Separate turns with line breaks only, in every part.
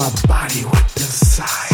my body with desire.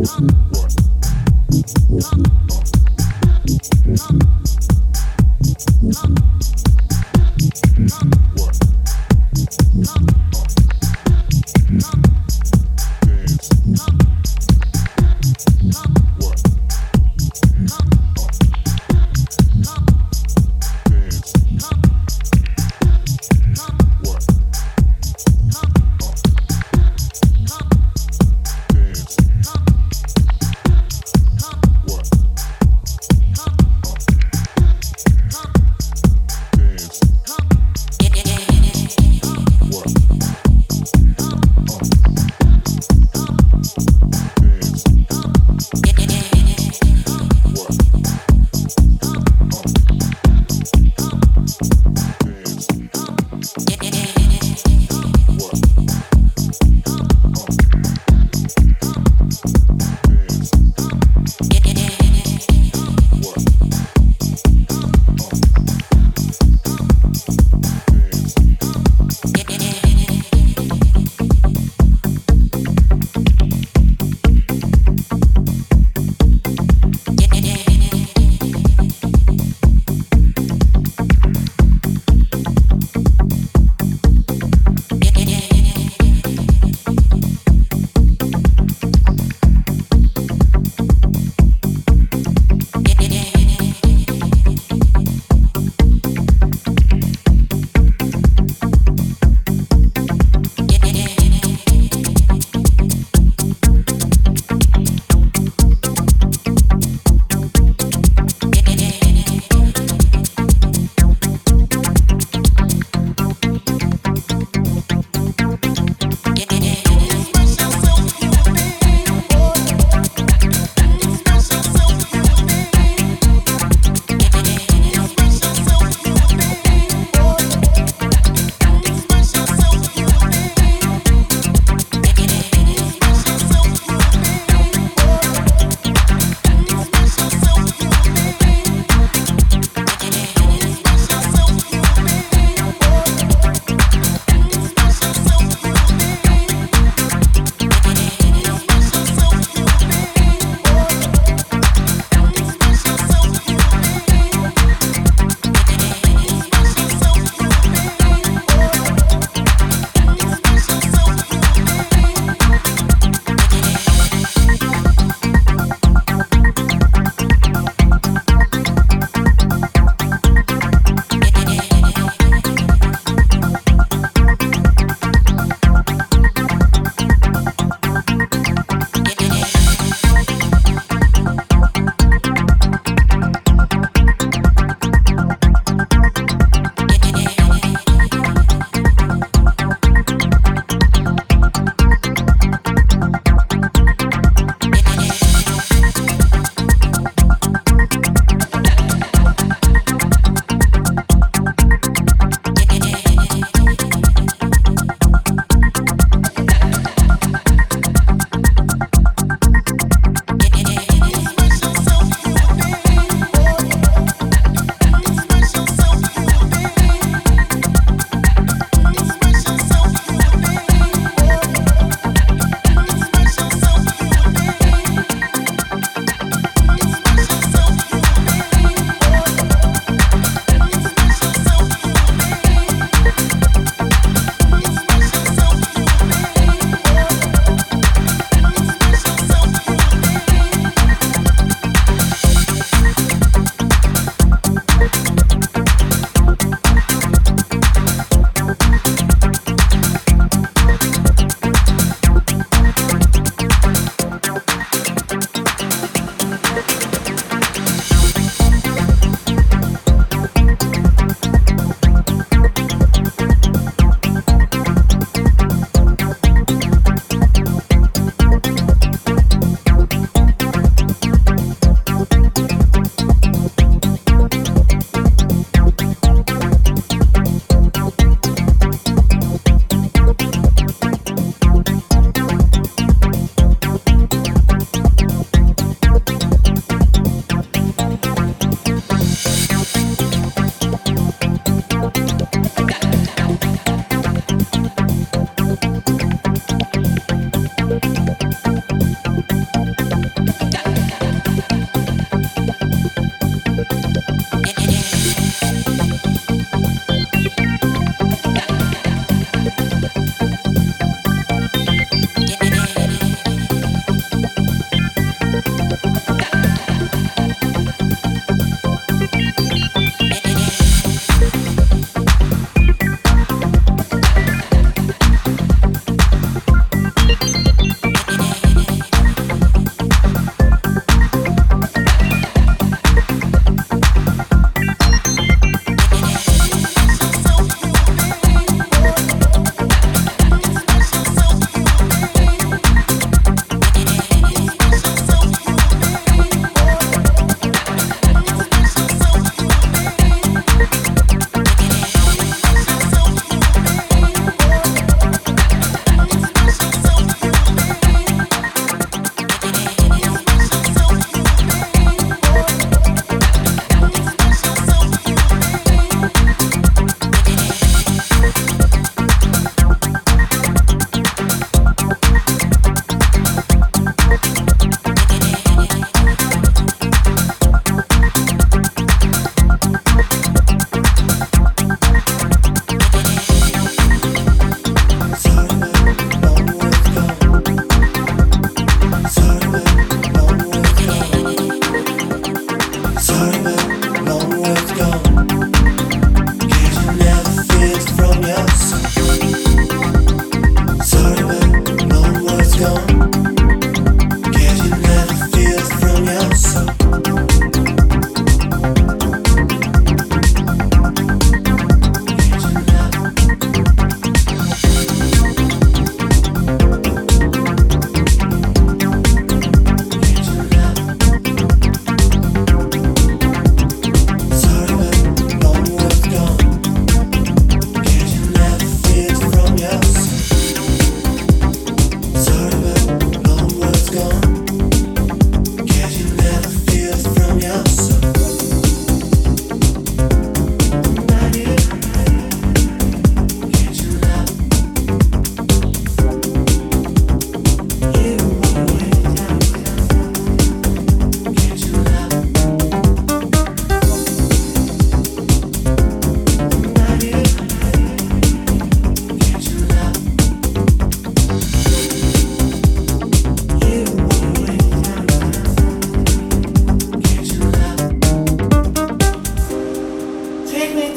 one.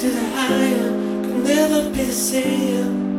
to the higher, could never be the same.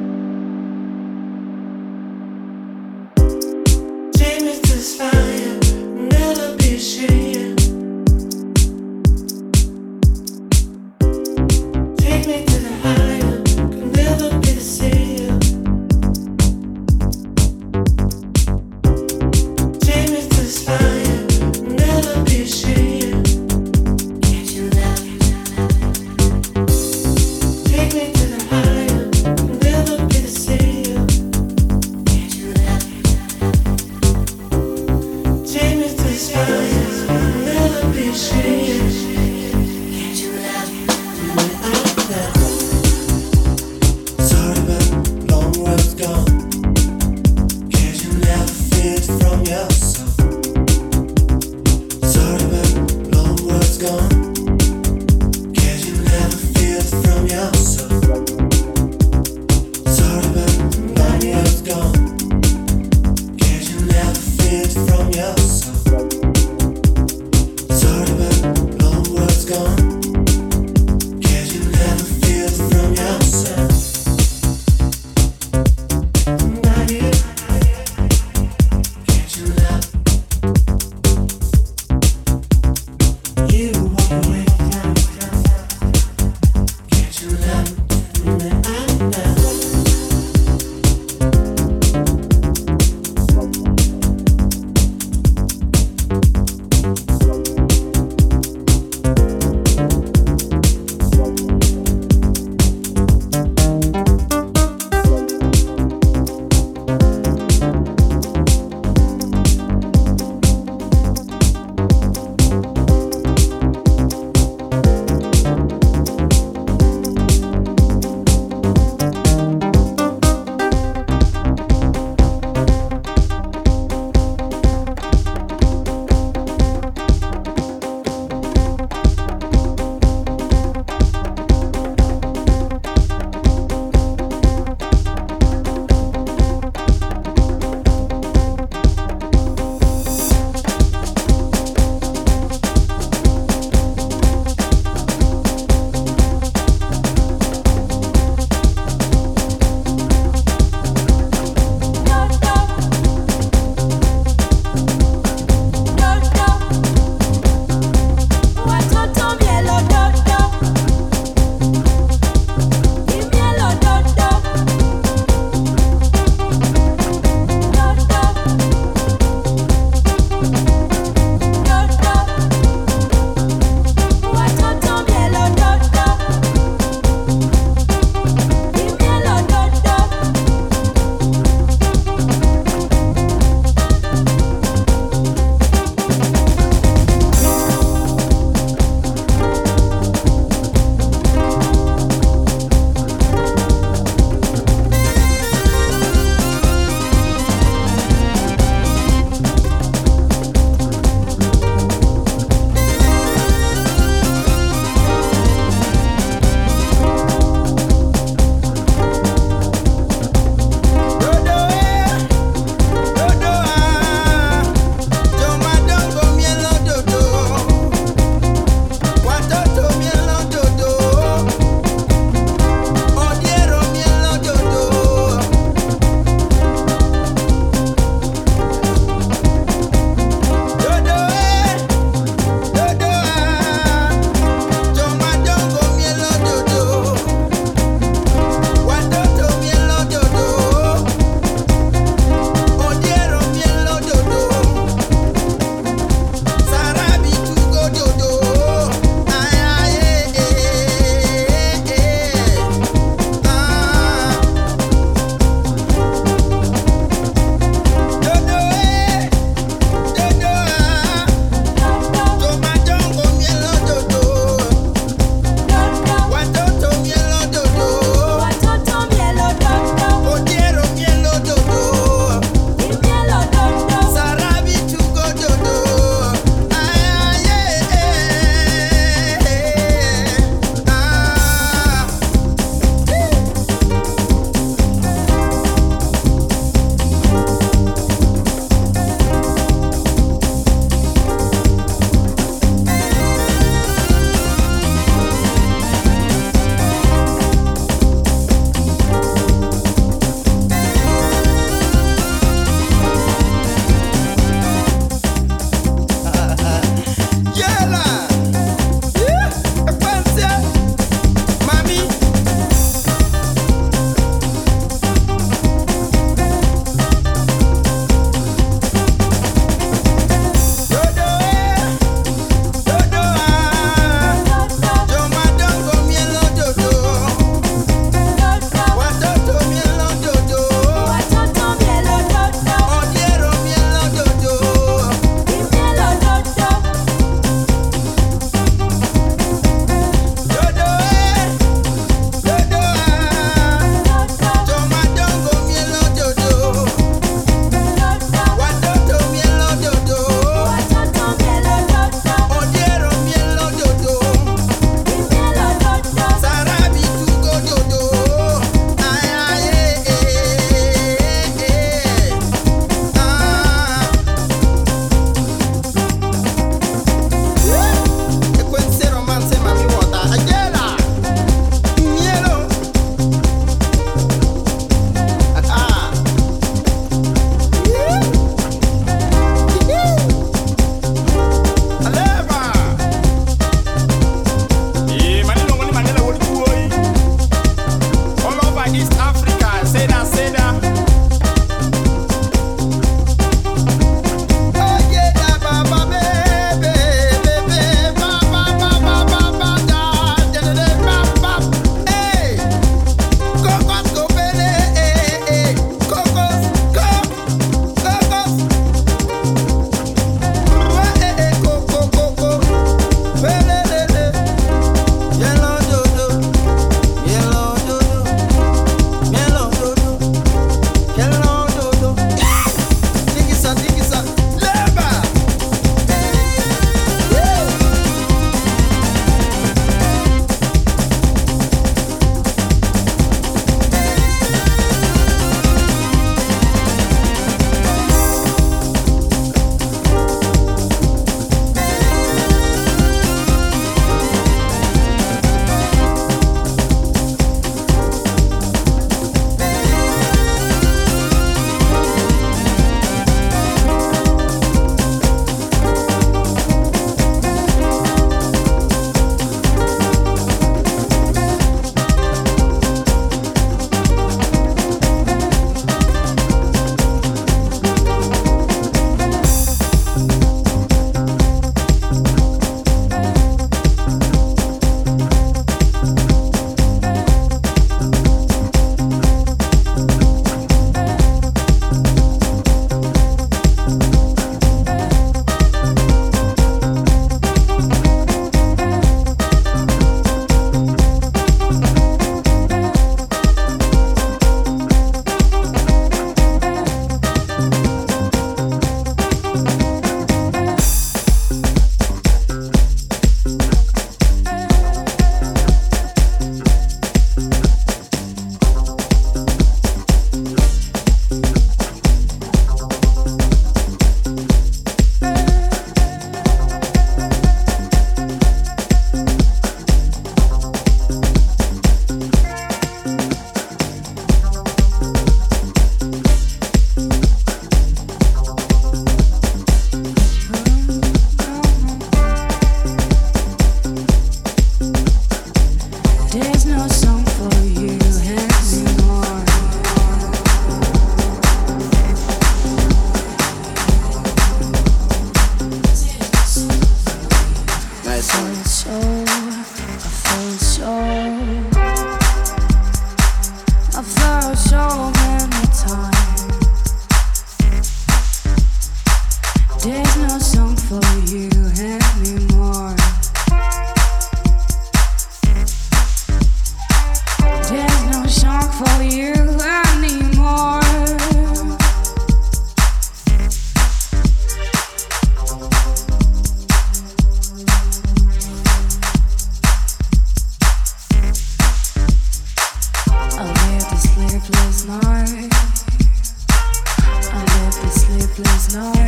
No.